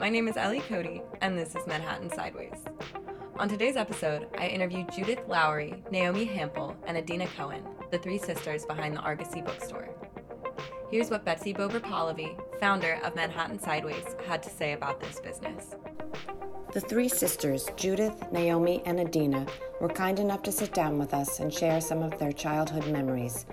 my name is Ellie Cody, and this is Manhattan Sideways. On today's episode, I interview Judith Lowry, Naomi Hample, and Adina Cohen, the three sisters behind the Argosy bookstore. Here's what Betsy Bober Polivy, founder of Manhattan Sideways, had to say about this business. The three sisters, Judith, Naomi, and Adina, were kind enough to sit down with us and share some of their childhood memories.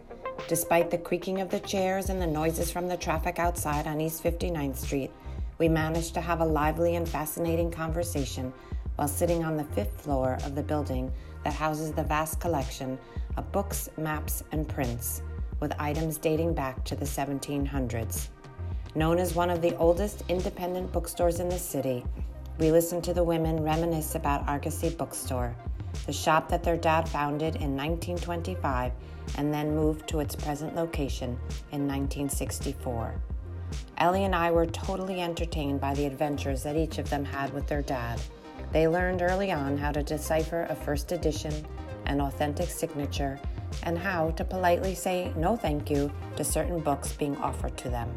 Despite the creaking of the chairs and the noises from the traffic outside on East 59th Street, we managed to have a lively and fascinating conversation while sitting on the fifth floor of the building that houses the vast collection of books, maps, and prints, with items dating back to the 1700s. Known as one of the oldest independent bookstores in the city, we listened to the women reminisce about Argosy Bookstore, the shop that their dad founded in 1925 and then moved to its present location in 1964. Ellie and I were totally entertained by the adventures that each of them had with their dad. They learned early on how to decipher a first edition, an authentic signature, and how to politely say no thank you to certain books being offered to them.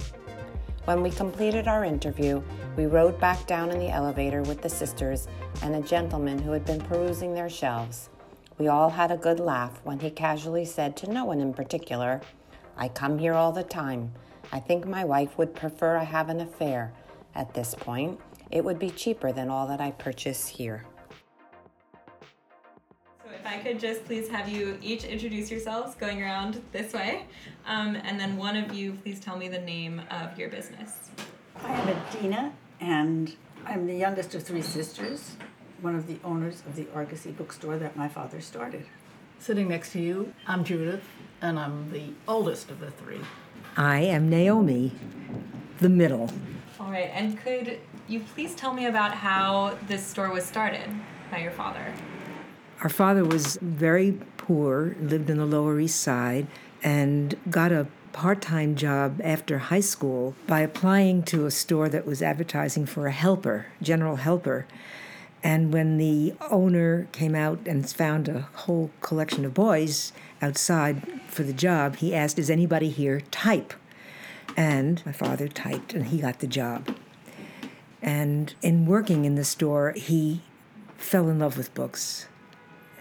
When we completed our interview, we rode back down in the elevator with the sisters and a gentleman who had been perusing their shelves. We all had a good laugh when he casually said to no one in particular, I come here all the time. I think my wife would prefer I have an affair. At this point, it would be cheaper than all that I purchase here. So, if I could just please have you each introduce yourselves going around this way, um, and then one of you please tell me the name of your business. I am Adina, and I'm the youngest of three sisters, one of the owners of the Argosy bookstore that my father started. Sitting next to you, I'm Judith, and I'm the oldest of the three. I am Naomi, the middle. All right, and could you please tell me about how this store was started by your father? Our father was very poor, lived in the Lower East Side, and got a part time job after high school by applying to a store that was advertising for a helper, general helper. And when the owner came out and found a whole collection of boys outside for the job, he asked, Does anybody here type? And my father typed, and he got the job. And in working in the store, he fell in love with books.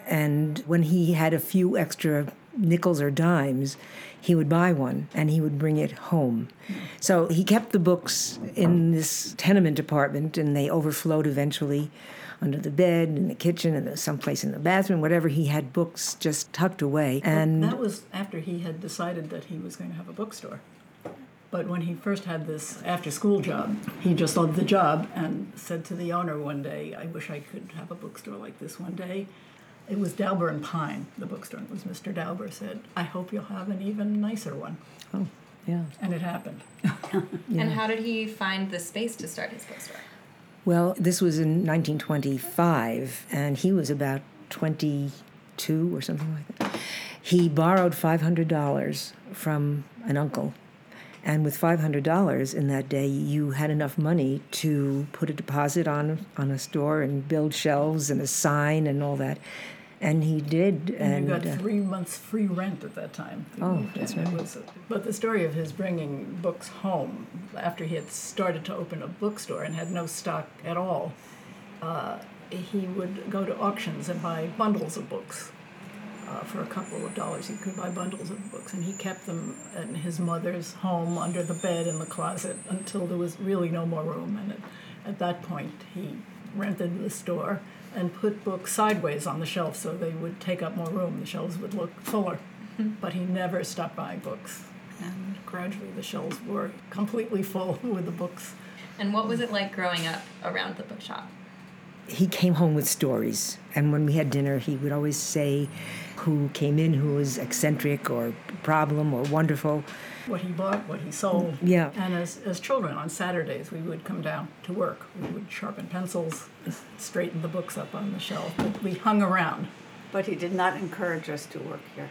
And when he had a few extra nickels or dimes, he would buy one and he would bring it home. So he kept the books in this tenement apartment and they overflowed eventually under the bed, in the kitchen, and someplace in the bathroom, whatever. He had books just tucked away. And that was after he had decided that he was going to have a bookstore. But when he first had this after school job, he just loved the job and said to the owner one day, I wish I could have a bookstore like this one day. It was Dauber and Pine, the bookstore. It was Mr. Dauber said, I hope you'll have an even nicer one. Oh, yeah. And it happened. yeah. And how did he find the space to start his bookstore? Well, this was in 1925, and he was about 22 or something like that. He borrowed $500 from an uncle. And with $500 in that day, you had enough money to put a deposit on, on a store and build shelves and a sign and all that. And he did. And, and you got uh, three months free rent at that time. Oh, that's right. Was, but the story of his bringing books home after he had started to open a bookstore and had no stock at all, uh, he would go to auctions and buy bundles of books. Uh, for a couple of dollars, he could buy bundles of books, and he kept them in his mother's home under the bed in the closet until there was really no more room. And at, at that point, he rented the store and put books sideways on the shelf so they would take up more room. The shelves would look fuller. Mm-hmm. But he never stopped buying books. And gradually the shelves were completely full with the books. And what was it like growing up around the bookshop? He came home with stories. And when we had dinner, he would always say who came in who was eccentric or problem or wonderful what he bought, what he sold. Yeah. And as, as children on Saturdays, we would come down to work. We would sharpen pencils, straighten the books up on the shelf. But we hung around. But he did not encourage us to work here.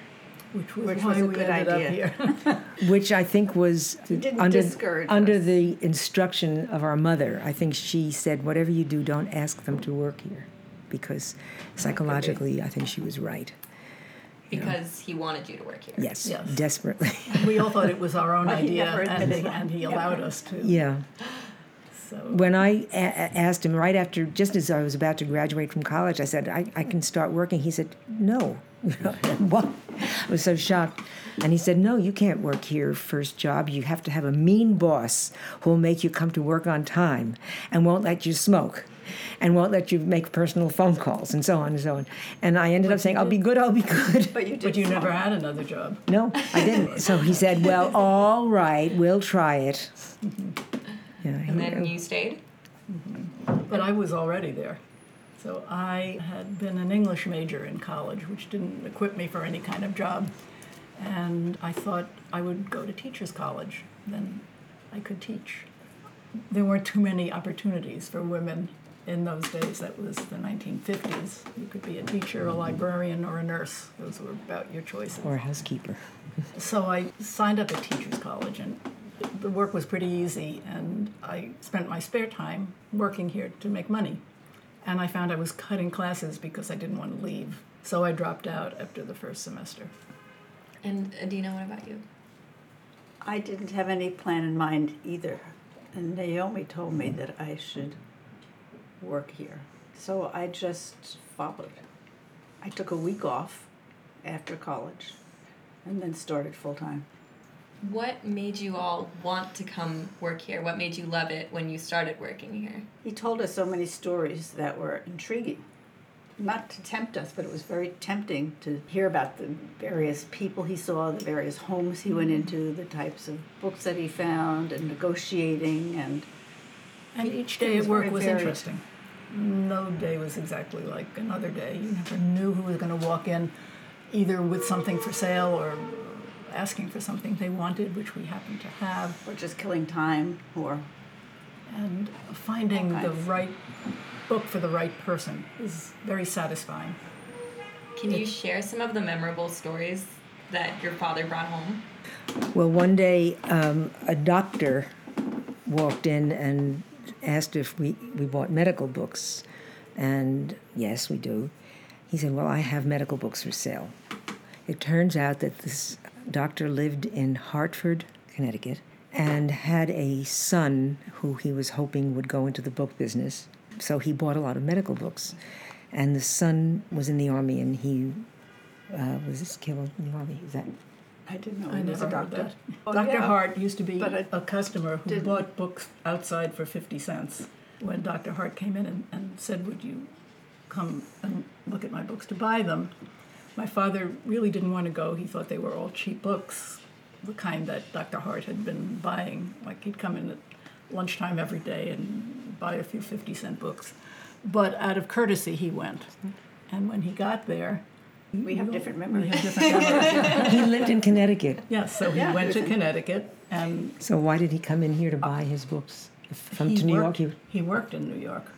Which was, Which was a good idea. here Which I think was under, under us. the instruction of our mother. I think she said, whatever you do, don't ask them to work here. Because psychologically, I think she was right because he wanted you to work here. Yes, yes. desperately. we all thought it was our own idea, and, he, and he allowed us to. Yeah. So When I a- a- asked him right after, just as I was about to graduate from college, I said, I, I can start working. He said, No. what? I was so shocked. And he said, No, you can't work here first job. You have to have a mean boss who will make you come to work on time and won't let you smoke and won't let you make personal phone calls and so on and so on. And I ended up saying, I'll be good, I'll be good. But you did. but you never had another job. No, I didn't. So he said, Well, all right, we'll try it. Yeah, And he- then you stayed? But I was already there. So I had been an English major in college, which didn't equip me for any kind of job. And I thought I would go to teachers' college. Then I could teach. There weren't too many opportunities for women in those days. That was the 1950s. You could be a teacher, a librarian, or a nurse. Those were about your choices. or a housekeeper. So I signed up at Teachers College, and the work was pretty easy. And I spent my spare time working here to make money. And I found I was cutting classes because I didn't want to leave. So I dropped out after the first semester. And Adina, what about you? I didn't have any plan in mind either. And Naomi told me that I should work here. So I just followed. I took a week off after college and then started full time. What made you all want to come work here? What made you love it when you started working here? He told us so many stories that were intriguing. Not to tempt us, but it was very tempting to hear about the various people he saw, the various homes he went mm-hmm. into, the types of books that he found, and negotiating. And And each day was at work very was varied. interesting. No day was exactly like another day. You never knew who was going to walk in, either with something for sale or asking for something they wanted, which we happened to have. or just killing time, or and finding the right book for the right person is very satisfying. Can you share some of the memorable stories that your father brought home? Well, one day um, a doctor walked in and asked if we, we bought medical books. And yes, we do. He said, Well, I have medical books for sale. It turns out that this doctor lived in Hartford, Connecticut, and had a son who he was hoping would go into the book business. So he bought a lot of medical books. And the son was in the army and he uh, was killed in the army. Is that I didn't know I he was never a heard doctor. that. Oh, Dr. yeah. Hart used to be But I a customer who didn't- bought books outside for 50 cents. When Dr. Hart came in and, and said, Would you come and look at my books to buy them? My father really didn't want to go. He thought they were all cheap books, the kind that Dr. Hart had been buying. Like he'd come in at lunchtime every day and buy a few 50 cent books. But out of courtesy, he went. And when he got there, We have different we memories. had different memories. he lived in Connecticut. Yes, so he Yeah, went to he was in- Connecticut and So why did he come in here to buy his books from to New York? He, he worked in New York.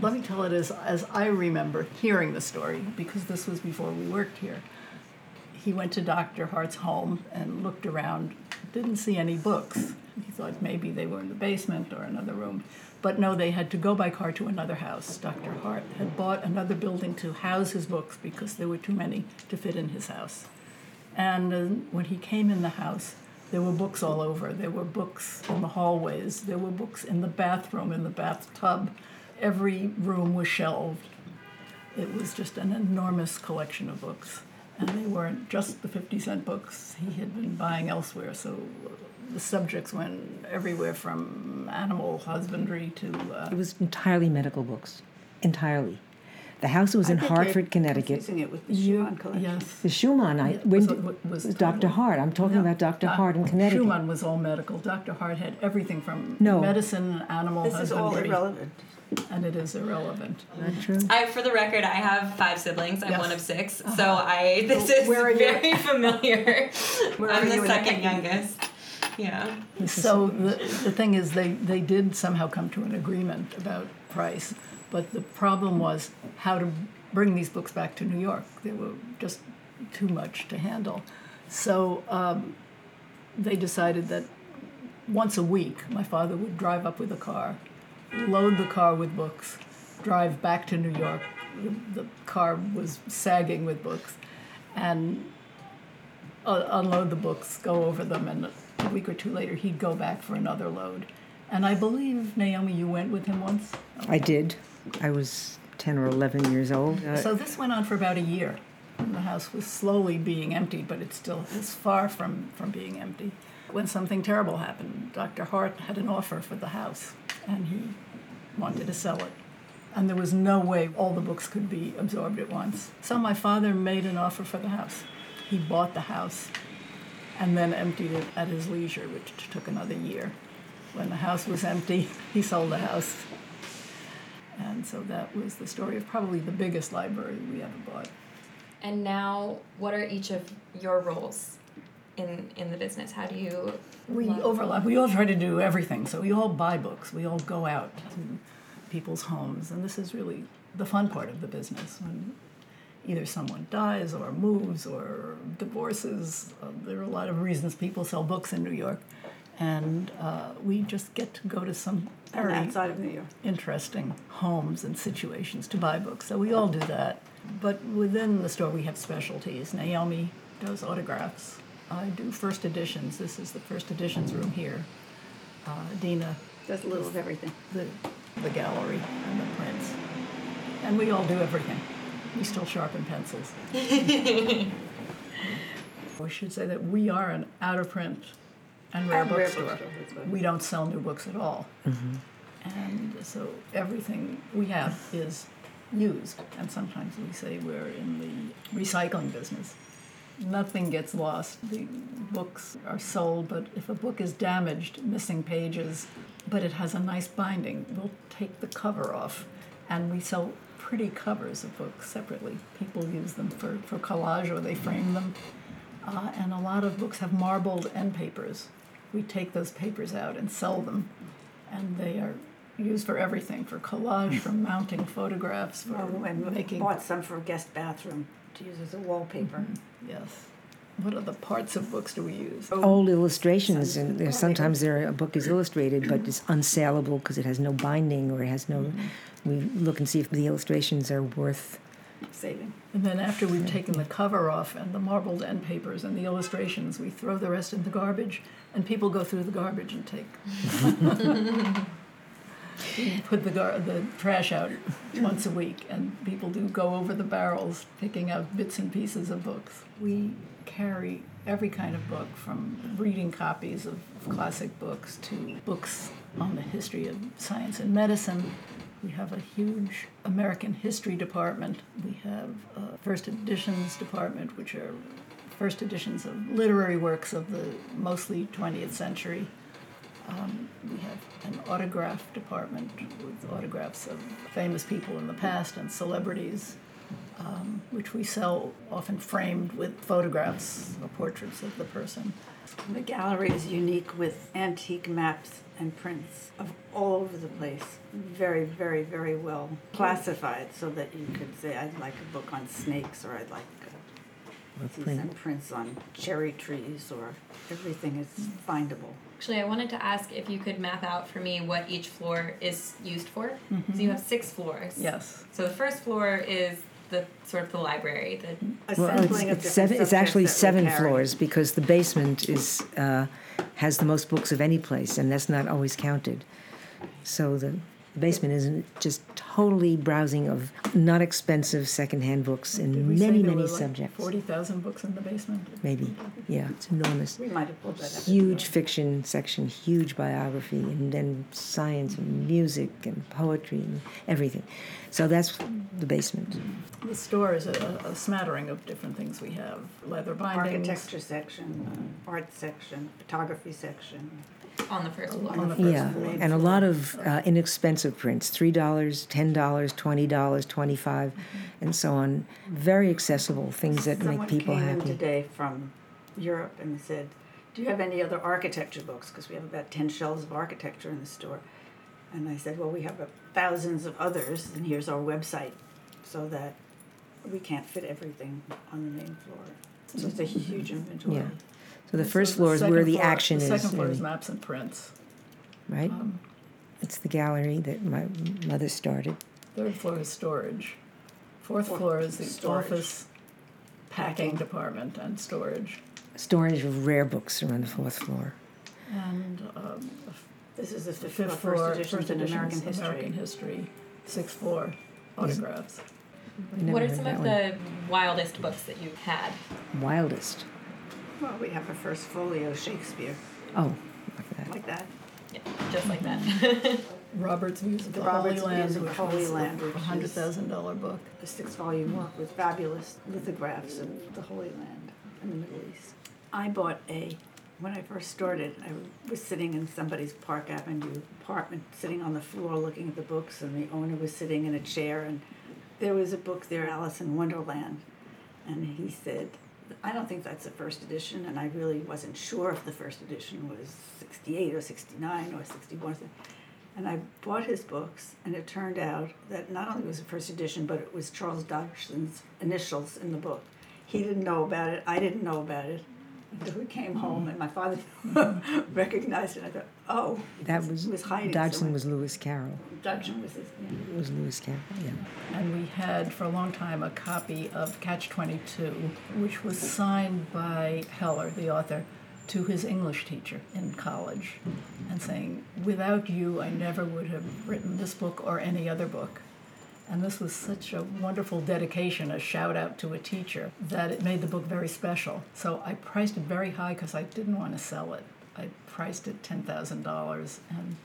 Let me tell it as, as I remember hearing the story, because this was before we worked here. He went to Dr. Hart's home and looked around, didn't see any books. He thought maybe they were in the basement or another room. But no, they had to go by car to another house. Dr. Hart had bought another building to house his books because there were too many to fit in his house. And uh, when he came in the house, there were books all over. There were books in the hallways. There were books in the bathroom, in the bathtub. Every room was shelved. It was just an enormous collection of books. And they weren't just the 50 cent books he had been buying elsewhere. So the subjects went everywhere from animal husbandry to. Uh, it was entirely medical books, entirely. The house was in I think you're Hartford, Connecticut. Confusing it with the you- Schumann collection. Yes. The Schumann, I Yeah, when was- was- was was Dr. Hart. I'm talking Yeah. about Dr. Uh, Hart in Connecticut. Schumann was all medical. Dr. Hart had everything from No. medicine, animal This is all husbandry, irrelevant. and it is irrelevant. Not true. I, for the record, I have five siblings. I'm Yes. one of 6 so I this So is where are very familiar. Where I'm are the you in the second youngest. Yeah. So the, the thing is, they, they did somehow come to an agreement about price, but the problem was how to bring these books back to New York. They were just too much to handle. So um, they decided that once a week, my father would drive up with a car, load the car with books, drive back to New York. The, the car was sagging with books, and uh, unload the books, go over them, and a week or two later he'd go back for another load. And I believe, Naomi, you went with him once? I did. I was 10 or 11 years old. Uh, So this went on for about a year. The house was slowly being emptied, but it still is far from, from being empty. When something terrible happened, Dr. Hart had an offer for the house, and he wanted to sell it. And there was no way all the books could be absorbed at once. So my father made an offer for the house. He bought the house and then emptied it at his leisure, which took another year. When the house was empty, he sold the house. And so that was the story of probably the biggest library we ever bought. And now, what are each of your roles in in the business? How do you? We overlap. We all try to do everything. So we all buy books. We all go out to people's homes, and this is really the fun part of the business. When either someone dies or moves or divorces, uh, there are a lot of reasons people sell books in New York, and uh, we just get to go to some very outside of New York. interesting homes and situations to buy books. So we all do that. But within the store, we have specialties. Naomi does autographs. I do first editions. This is the first editions room here. Uh, Dina, Does a little of everything. the, the gallery and the prints. And we all do everything. We still sharpen pencils. I should say that we are an out of print and rare And rare bookstore. bookstore, that's We don't sell new books at all. And so everything we have is used. And sometimes we say we're in the recycling business. Nothing gets lost. The books are sold, but if a book is damaged, missing pages, but it has a nice binding, we'll take the cover off. And we sell pretty covers of books separately. People use them for, for collage or they frame them. Uh, and a lot of books have marbled end papers. We take those papers out and sell them, and they are used for everything for collage, for mounting photographs, for oh, Or when we making. bought some for guest bathroom to use as a wallpaper. Mm-hmm. Yes. What other parts of books do we use? Oh, old illustrations, and Oh, there's sometimes there a book is illustrated, but it's unsaleable because it has no binding or it has no. Mm-hmm. We look and see if the illustrations are worth. Saving. And then after we've taken the cover off and the marbled end papers and the illustrations, we throw the rest in the garbage, and people go through the garbage and take. put the gar- the trash out once a week, and people do go over the barrels, picking out bits and pieces of books. We carry every kind of book, from reading copies of classic books to books on the history of science and medicine. We have a huge American history department. We have a first editions department, which are first editions of literary works of the mostly 20th century. Um, we have an autograph department with autographs of famous people in the past and celebrities, um, which we sell often framed with photographs or portraits of the person. The gallery is unique with antique maps and prints of all over the place. Very, very, very well classified so that you could say, I'd like a book on snakes or I'd like uh, see print. some prints on cherry trees or everything is findable. Actually, I wanted to ask if you could map out for me what each floor is used for. Mm-hmm. So you have six floors. Yes. So the first floor is the sort of the library. The Well, it's, Assembling of it's, seven, it's actually subjects that we seven floors because the basement is uh, has the most books of any place, and that's not always counted. So the basement isn't just totally browsing of not expensive secondhand books Did in we many, there many were like subjects. 40,000 books in the basement? Maybe, yeah, it's enormous. We might have pulled that up. Huge fiction section, huge biography, and then science and music and poetry and everything. So that's the basement. The store is a, a smattering of different things we have leather bindings. Architecture section, uh, art section, photography section. On the first floor. On the first Yeah, floor. and a lot of uh, inexpensive prints three dollars, ten dollars, twenty dollars, twenty-five, and so on. Very accessible things that Someone make people came in happy. today from Europe and said, "Do you have any other architecture books? Because we have about ten shelves of architecture in the store." And I said, "Well, we have uh, thousands of others, and here's our website, so that we can't fit everything on the main floor. So it's a huge inventory." Yeah. So the So first floor is where the floor- action the is, second floor is maps and prints. right? Um, It's the gallery that my mother started. Third floor is storage. Fourth Fourth floor is the storage. office packing department and storage. Storage of rare books are on the fourth floor. And um, This is the fifth, fifth floor, floor, first editions in American editions, history. American history, sixth floor autographs. What are some of one. the wildest books that you've had? wildest? Well, we have a first folio Shakespeare, Oh, like that. like that. Yeah, just like that. Robert's Views of the, Robert's Holy Land, Views of the which Holy was Land, a is- hundred thousand dollar book. A six volume work with fabulous lithographs of the Holy Land and the Middle East. I bought a, when I first started, I was sitting in somebody's Park Avenue apartment, sitting on the floor looking at the books, and the owner was sitting in a chair, and there was a book there, Alice in Wonderland. And he said, I don't think that's the first edition, and I really wasn't sure if the first edition was 68 or 69 or 61. And I bought his books, and it turned out that not only was it first edition, but it was Charles Dodgson's initials in the book. He didn't know about it. I didn't know about it until we came home, and my father recognized it. I thought, oh, That was, it was hiding. Dodgson somewhere. was Lewis Carroll. Dodgson was his. Yeah. It was Lewis Carroll, yeah. And we had for a long time a copy of Catch 22, which was signed by Heller, the author, to his English teacher in college, and saying, Without you, I never would have written this book or any other book. And this was such a wonderful dedication, a shout out to a teacher, that it made the book very special. So I priced it very high because I didn't want to sell it. I priced it $10,000 and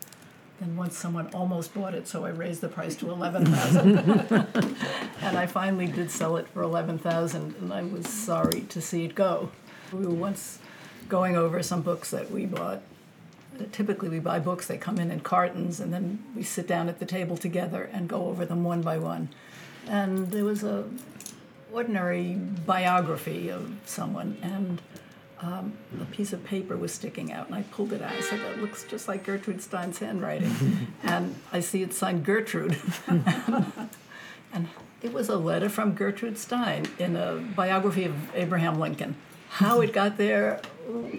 then once someone almost bought it, so I raised the price to eleven thousand. and I finally did sell it for eleven thousand, and I was sorry to see it go. We were once going over some books that we bought. Typically, we buy books they come in in cartons, and then we sit down at the table together and go over them one by one. And there was a ordinary biography of someone, and um, a piece of paper was sticking out, and I pulled it out. I said, "That looks just like Gertrude Stein's handwriting," and I see it signed Gertrude, and it was a letter from Gertrude Stein in a biography of Abraham Lincoln. How it got there,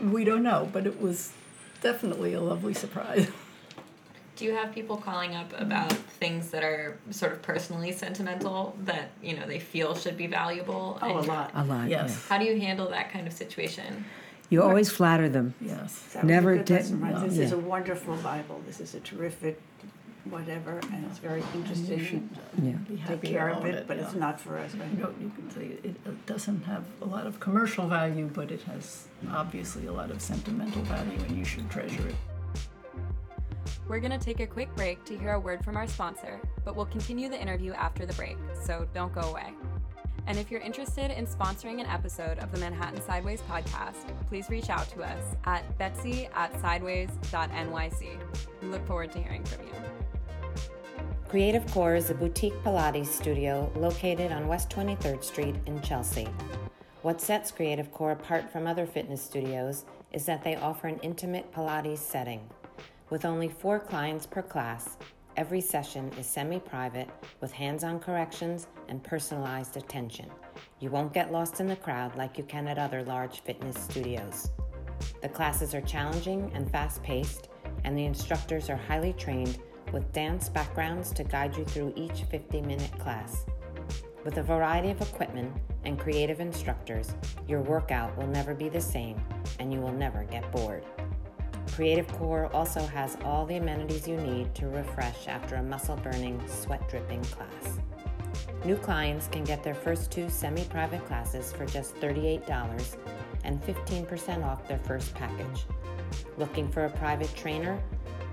we don't know, but it was definitely a lovely surprise. Do you have people calling up about things that are sort of personally sentimental that you know they feel should be valuable? Oh, a lot. A lot, Yes. yeah. How do you handle that kind of situation? You always flatter them. Yes. That Never good did- no. This is a wonderful Bible. This is a terrific whatever, and it's very And you interesting. should Yeah. be Take care of own it, but yeah. it's not for us, right? You know, you can say it, it doesn't have a lot of commercial value, but it has obviously a lot of sentimental value, and you should treasure it. We're going to take a quick break to hear a word from our sponsor, but we'll continue the interview after the break, so don't go away. And if you're interested in sponsoring an episode of the Manhattan Sideways podcast, please reach out to us at betsy at sideways.nyc. We look forward to hearing from you. Creative Core is a boutique Pilates studio located on West 23rd Street in Chelsea. What sets Creative Core apart from other fitness studios is that they offer an intimate Pilates setting. With only four clients per class, every session is semi private with hands on corrections and personalized attention. You won't get lost in the crowd like you can at other large fitness studios. The classes are challenging and fast paced, and the instructors are highly trained with dance backgrounds to guide you through each 50 minute class. With a variety of equipment and creative instructors, your workout will never be the same and you will never get bored. Creative Core also has all the amenities you need to refresh after a muscle burning, sweat dripping class. New clients can get their first two semi private classes for just $38 and 15% off their first package. Looking for a private trainer?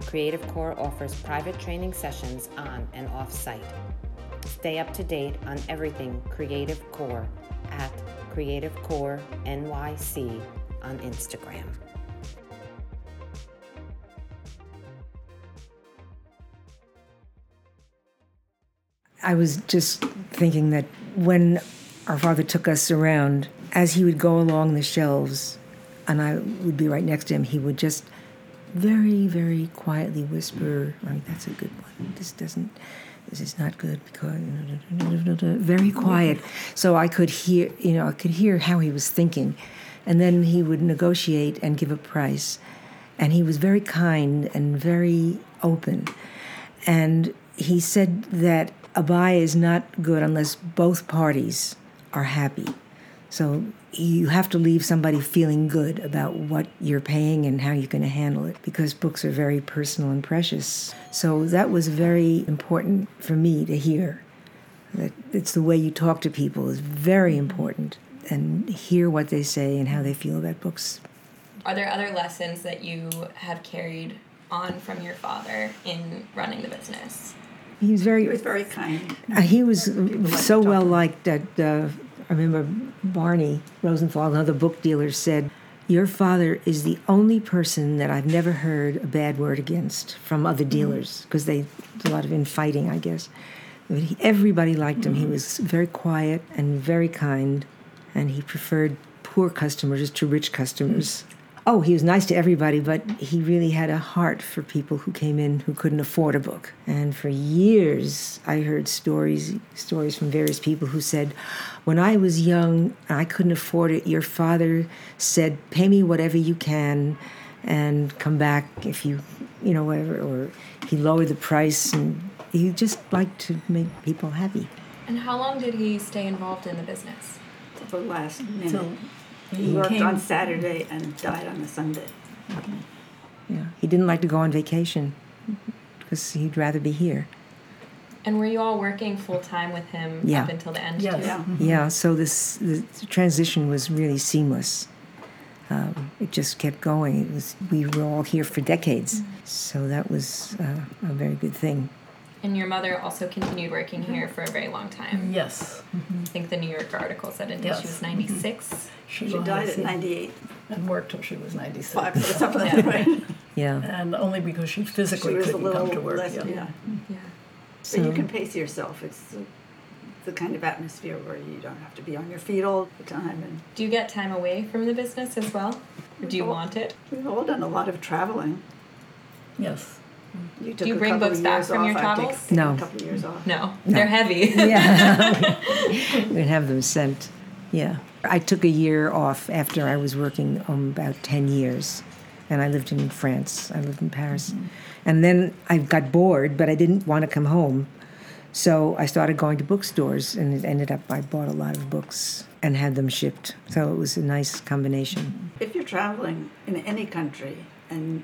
Creative Core offers private training sessions on and off site. Stay up to date on everything Creative Core at Creative Core NYC on Instagram. I was just thinking that when our father took us around, as he would go along the shelves, and I would be right next to him, he would just very, very quietly whisper, "Right, that's a good one. This doesn't. This is not good because." Very quiet, so I could hear. You know, I could hear how he was thinking, and then he would negotiate and give a price, and he was very kind and very open. And he said that a buy is not good unless both parties are happy. So you have to leave somebody feeling good about what you're paying and how you're going to handle it because books are very personal and precious. So that was very important for me to hear. That it's the way you talk to people is very important and hear what they say and how they feel about books. Are there other lessons that you have carried on from your father in running the business? He was very He was very kind. Uh, he was so well liked that uh, I remember Barney Rosenthal, another book dealer, said, Your father is the only person that I've never heard a bad word against from other mm. dealers, because they did a lot of infighting, I guess. But he, everybody liked him. He mm. was very quiet and very kind, and he preferred poor customers to rich customers. Oh, he was nice to everybody, but he really had a heart for people who came in who couldn't afford a book. And for years, I heard stories stories from various people who said, "When I was young, I couldn't afford it. Your father said, "Pay me whatever you can, and come back if you, you know, whatever." Or he lowered the price, and he just liked to make people happy. And how long did he stay involved in the business? Till the last minute. So he worked on Saturday and died on a Sunday. Yeah, he didn't like to go on vacation because he'd rather be here. And were you all working full time with him Yeah. up until the end? Yes. too? Yeah. Yeah, so this the transition was really seamless. Um, it just kept going. It was we were all here for decades, so that was uh, a very good thing. And your mother also continued working here for a very long time. yes, I think the New Yorker article said until she was 96. Mm-hmm. She died at 98, and worked till she was 96. five or something like that. Yeah, And only because she She physically was a couldn't come to work. less, yeah. yeah. Mm-hmm. Yeah. But you can pace yourself. It's the, the kind of atmosphere where you don't have to be on your feet all the time. And Do you get time away from the business as well? Or do you Well- want it? we've all done a lot of traveling. Yes. You took you a bring books back from off. your I've travels? No. A couple of years off. No, they're heavy. yeah. We'd have them sent. Yeah, I took a year off after I was working um, about ten years, and I lived in France. I lived in Paris, and then I got bored, but I didn't want to come home, so I started going to bookstores, and it ended up I bought a lot of books and had them shipped. So it was a nice combination. If you're traveling in any country and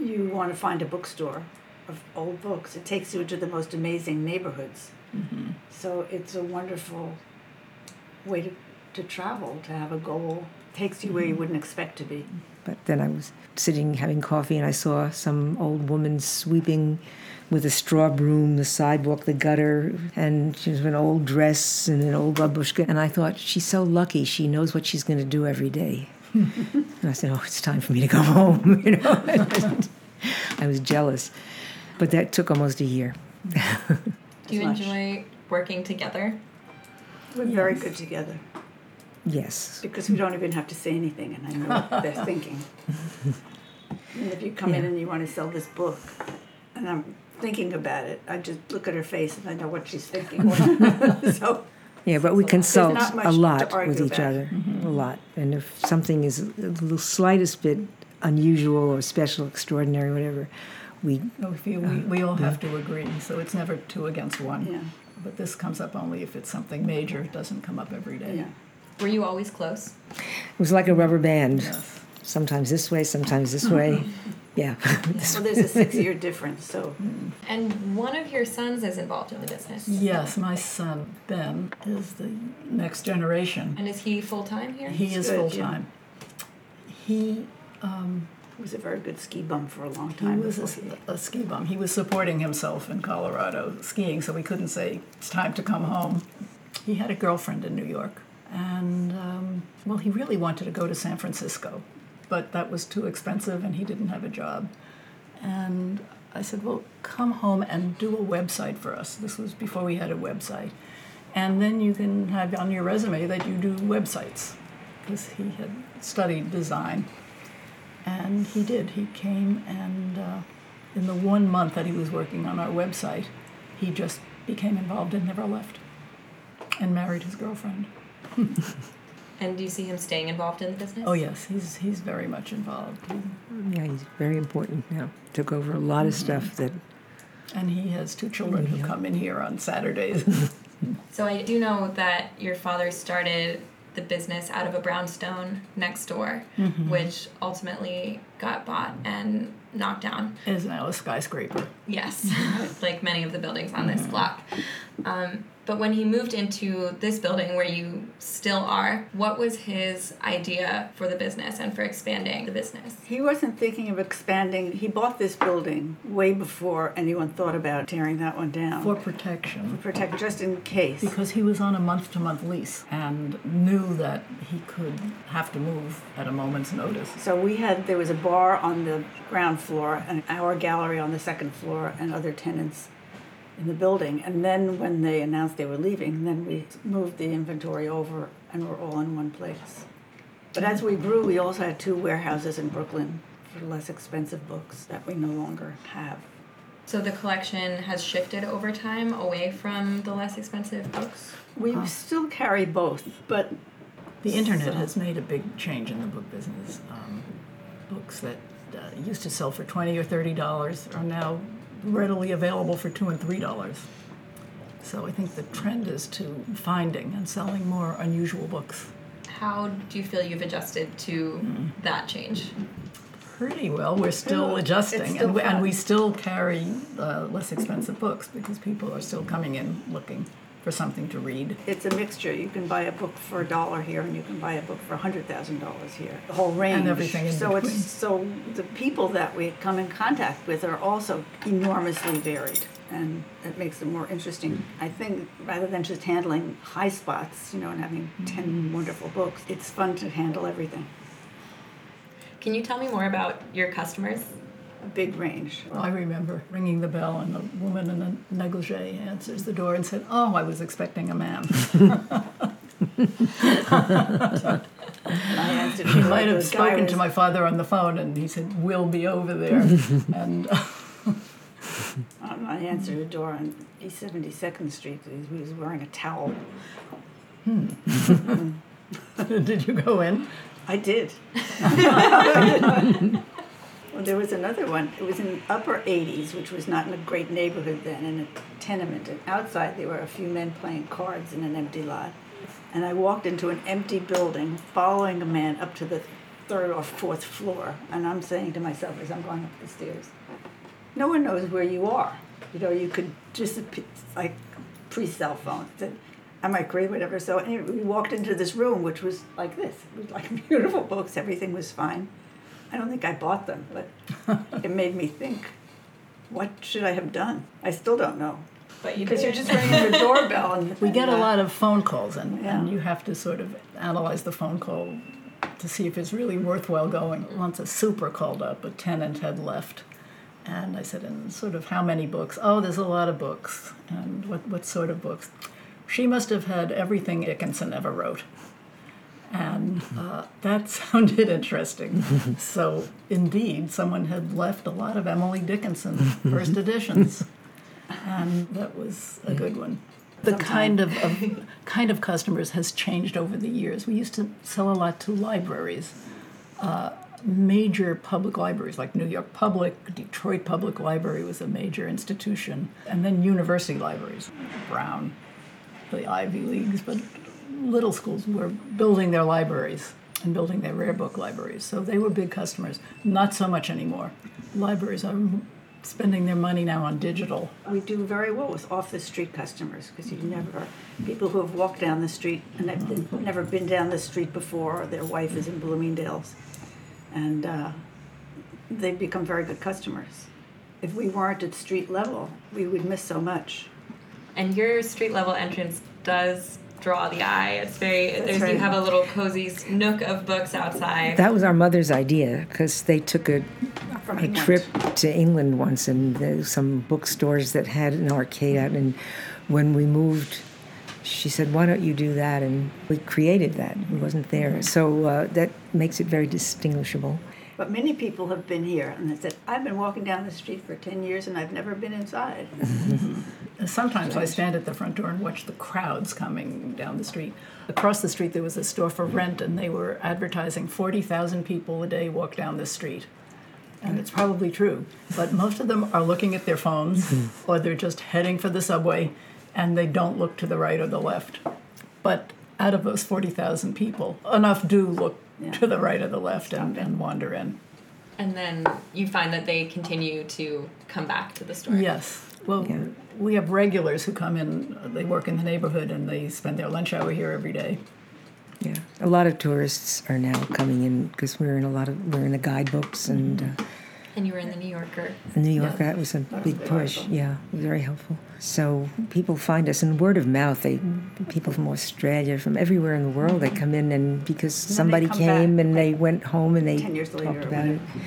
you want to find a bookstore of old books, it takes you into the most amazing neighborhoods. Mm-hmm. So it's a wonderful way to, to travel, to have a goal. Takes you where you mm-hmm. wouldn't expect to be. But then I was sitting having coffee and I saw some old woman sweeping with a straw broom the sidewalk, the gutter, and she was in an old dress and an old babushka. And I thought, she's so lucky. She knows what she's going to do every day. And I said, oh, it's time for me to go home. You know, I was jealous, but that took almost a year. Do you enjoy working together? We're very good together yes. because we don't even have to say anything, and I know what they're thinking. And if you come in and you want to sell this book, and I'm thinking about it, I just look at her face and I know what she's thinking. so Yeah, but we consult not much a to lot with argue each about. other, mm-hmm. a lot. And if something is the slightest bit unusual or special, extraordinary, whatever, we No, if you, we, we all have to agree, so it's never two against one. Yeah. But this comes up only if it's something major. It doesn't come up every day. yeah. Were you always close? It was like a rubber band. Yes. Sometimes this way, sometimes this way. Yeah. Well, there's a six-year difference, so And one of your sons is involved in the business. Yes, my son Ben is the next generation. And is he full time here? He is good, full yeah. time. He um, was a very good ski bum for a long he time. was he- a, a ski bum. He was supporting himself in Colorado skiing, so we couldn't say it's time to come home. He had a girlfriend in New York, and um, well, he really wanted to go to San Francisco, but that was too expensive, and he didn't have a job. And I said, "Well, come home and do a website for us." This was before we had a website, and then you can have on your resume that you do websites, because he had studied design. And he did. He came and uh, in the one month that he was working on our website, he just became involved and never left and married his girlfriend. And do you see him staying involved in the business? Oh, yes, he's, he's very much involved. He- Yeah, he's very important now. Took over a lot of mhm. stuff that, and he has two children who come in here on Saturdays. So I do know that your father started the business out of a brownstone next door, mm-hmm. which ultimately got bought and knocked down. Is now a skyscraper. Yes, mm-hmm. like many of the buildings on this mm-hmm. block. Um, but when he moved into this building where you still are, what was his idea for the business and for expanding the business? He wasn't thinking of expanding. He bought this building way before anyone thought about tearing that one down. For protection. protect just in case. Because he was on a month to month lease and knew that he could have to move at a moment's notice. So we had there was a bar on the ground floor and our gallery on the second floor and other tenants in the building. And then when they announced they were leaving, then we moved the inventory over and we're all in one place. But as we grew, we also had two warehouses in Brooklyn for less expensive books that we no longer have. So the collection has shifted over time away from the less expensive books. We still carry both, but The internet So- has made a big change in the book business. Um, books that uh, used to sell for twenty or thirty dollars are now readily available for two and three dollars. So I think the trend is to finding and selling more unusual books. How do you feel you've adjusted to that change? Pretty well. We're still adjusting, still and, we, and we still carry uh, less expensive books because people are still coming in looking for something to read. it's a mixture. You can buy a book for a dollar here, and you can buy a book for a hundred thousand dollars here. The whole range. and everything in so between. it's so the people that we come in contact with are also enormously varied, and it makes it more interesting. I think rather than just handling high spots, you know, and having ten mm-hmm. wonderful books, it's fun to handle everything. Can you tell me more about your customers? A big range. I remember ringing the bell, and a woman in a negligee answers the door and said, "Oh, I was expecting a man." And I answered He to might have spoken to my father on the phone, and he said, "We'll be over there." and Um, I answered a door on East Seventy Second Street. He was wearing a towel. did you go in? I did. well, there was another one. It was in the upper 80s, which was not in a great neighborhood then, in a tenement. And outside, there were a few men playing cards in an empty lot. And I walked into an empty building, following a man up to the third or fourth floor. And I'm saying to myself as I'm going up the stairs, no one knows where you are. You know, you could disappear, like pre-cell phone. Said, Am I crazy? Whatever. So anyway, we walked into this room, which was like this. It was like beautiful books. Everything was fine. I don't think I bought them, but it made me think, what should I have done? I still don't know. But you Because you're just ringing the doorbell and We get a uh, lot of phone calls, and, and you have to sort of analyze the phone call to see if it's really worthwhile going. Once a super called up, a tenant had left. And I said, and sort of how many books? Oh, there's a lot of books. And what, what sort of books? She must have had everything Dickinson ever wrote. And uh, that sounded interesting. so, indeed, someone had left a lot of Emily Dickinson first editions. And that was a good one. The kind of, of kind of customers has changed over the years. We used to sell a lot to libraries, uh, major public libraries like New York Public, Detroit Public Library was a major institution, and then university libraries, Brown, the Ivy Leagues, but little schools were building their libraries and building their rare book libraries. So they were big customers. Not so much anymore. Libraries are spending their money now on digital. We do very well with off the street customers because you never people who have walked down the street and have been, never been down the street before. Or their wife is in Bloomingdale's, and uh, they've become very good customers. If we weren't at street level, we would miss so much. And your street level entrance does draw the eye. It's very there's you have a little cozy nook of books outside. That was our mother's idea because they took a, From a England. trip to England once, and there some bookstores that had an arcade out. And when we moved, she said, "Why don't you do that?" And we created that. It wasn't there, so uh, that makes it very distinguishable. But many people have been here and they said, "I've been walking down the street for ten years and I've never been inside." Sometimes I stand at the front door and watch the crowds coming down the street. Across the street, there was a store for rent, and they were advertising 40,000 people a day walk down the street. And it's probably true. But most of them are looking at their phones, or they're just heading for the subway, and they don't look to the right or the left. But out of those 40,000 people, enough do look Yeah. to the right or the left and, and wander in. And then you find that they continue to come back to the store. Yes. Well, Yeah. we have regulars who come in, uh, they work in the neighborhood and they spend their lunch hour here every day. Yeah, a lot of tourists are now coming in because we're in a lot of we're in the guidebooks and uh, And you were in the New Yorker. the New Yorker. Yeah, that was a big very push. helpful. Yeah, very helpful. So people find us, and word of mouth. They people from Australia, from everywhere in the world, they come in and because they somebody came back, and they went home and they 10 years later talked about it. whatever.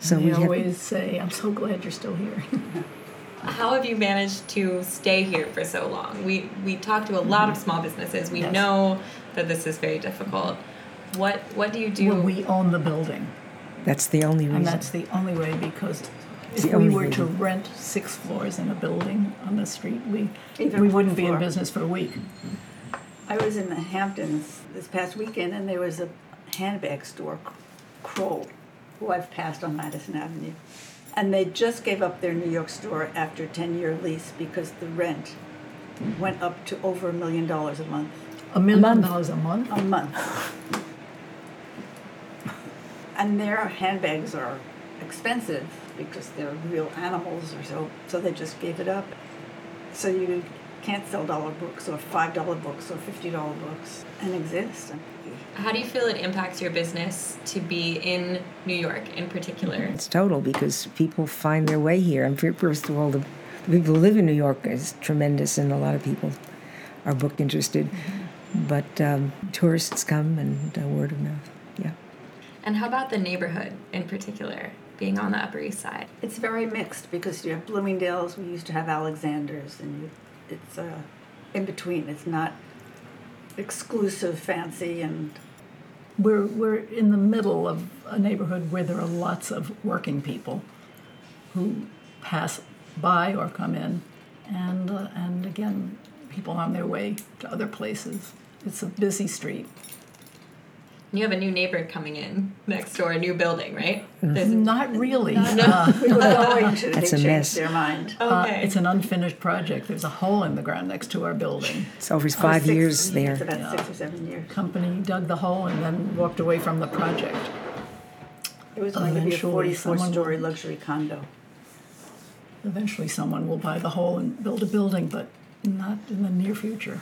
So they we have always say, I'm so glad you're still here. How have you managed to stay here for so long? We we talk to a lot of mm-hmm. small businesses. We Yes. know that this is very difficult. What what do you do? well, we own the building. That's the only reason. And that's the only way because It's if we only were to reason. rent six floors in a building on the street, we, Even we wouldn't be in floor. business for a week. I was in the Hamptons this past weekend, and there was a handbag store, Kroll, who I've passed on Madison Avenue. And they just gave up their New York store after a 10 year lease because the rent went up to over a million dollars a month. A million dollars a month? A month. And their handbags are expensive because they're real animals or so, so they just gave it up. So you can't sell dollar books or five dollar books or fifty dollar books and exist. How do you feel it impacts your business to be in New York in particular? It's total because people find their way here. And fir- first of all, the, the people who live in New York is tremendous, and a lot of people are book interested. But um, tourists come and uh, word of mouth. Yeah. And how about the neighborhood in particular, being on the Upper East Side? It's very mixed because you have Bloomingdale's, we used to have Alexander's, and it's uh, in between. It's not exclusive, fancy, and We're, we're in the middle of a neighborhood where there are lots of working people who pass by or come in, and, uh, and again, people on their way to other places. It's a busy street. You have a new neighbor coming in next door, a new building, right? There's a- Not really. Uh, we were going to. That's they a changed mess. their mind. uh, okay. it's an unfinished project. There's a hole in the ground next to our building. It's over five Six- years there. It's about six or seven years. Company dug the hole and then walked away from the project. It was going to be a Eventually, forty-four someone- story luxury condo. Eventually, someone will buy the hole and build a building, but not in the near future.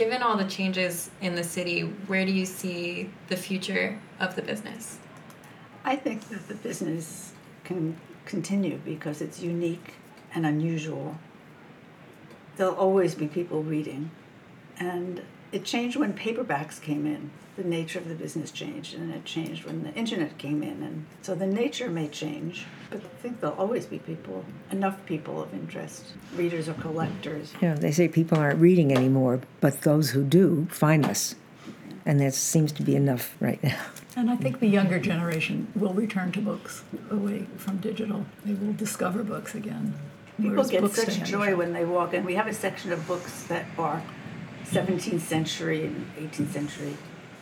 Given all the changes in the city, where do you see the future of the business? I think that the business can continue because it's unique and unusual. There'll always be people reading. And it changed when paperbacks came in. The nature of the business changed, and it changed when the internet came in. And so the nature may change, but I think there'll always be people, enough people of interest, readers or collectors. Yeah, they say people aren't reading anymore, but those who do find us. And that seems to be enough right now. And I think the younger generation will return to books away from digital. They will discover books again. People get books stay such on joy when they walk in. We have a section of books that are 17th century and 18th century,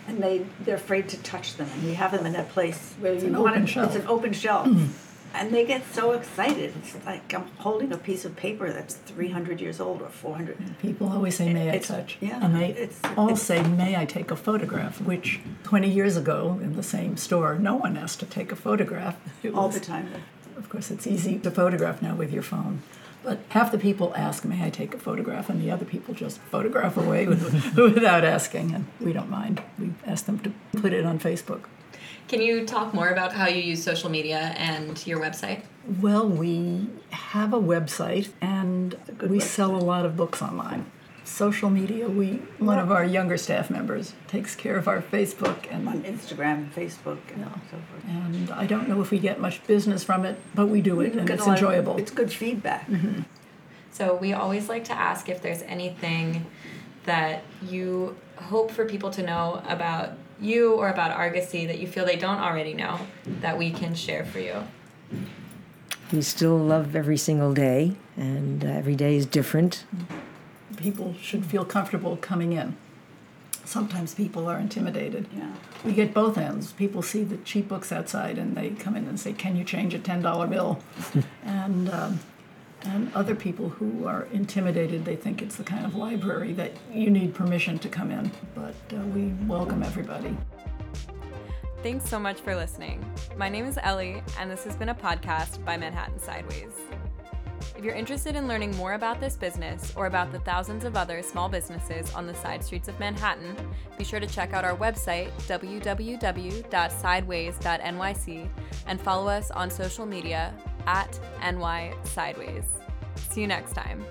and they they're afraid to touch them. And we have them in a place where It's you an want open to, shelf. It's an open shelf, mm-hmm. and they get so excited. It's like I'm holding a piece of paper that's 300 years old or 400. People always say, "May I touch?" yeah, and they it's- all it's- say, "May I take a photograph?" Which 20 years ago, in the same store, no one asked to take a photograph. All the time. Of course, it's easy to photograph now with your phone. But half the people ask, "May I take a photograph?" and the other people just photograph away with, without asking, and we don't mind. We ask them to put it on Facebook. Can you talk more about how you use social media and your website? Well, we have a website and we website. sell a lot of books online. Social media, we one of our younger staff members takes care of our Facebook On and Instagram, Facebook, and Yeah. so forth. and I don't know if we get much business from it, but we do it mm-hmm. and it's a lot of- enjoyable. It's good feedback. Mm-hmm. So we always like to ask if there's anything that you hope for people to know about you or about Argosy that you feel they don't already know that we can share for you. We still love every single day, and uh, every day is different. Mm-hmm. People should feel comfortable coming in. Sometimes people are intimidated. Yeah. We get both ends. People see the cheap books outside and they come in and say, "Can you change a ten dollar bill?" and um, and other people who are intimidated. They think it's the kind of library that you need permission to come in, but uh, we welcome everybody. Thanks so much for listening. My name is Ellie, and this has been a podcast by Manhattan Sideways. If you're interested in learning more about this business or about the thousands of other small businesses on the side streets of Manhattan, be sure to check out our website, www.sideways.nyc, and follow us on social media at NY Sideways. See you next time.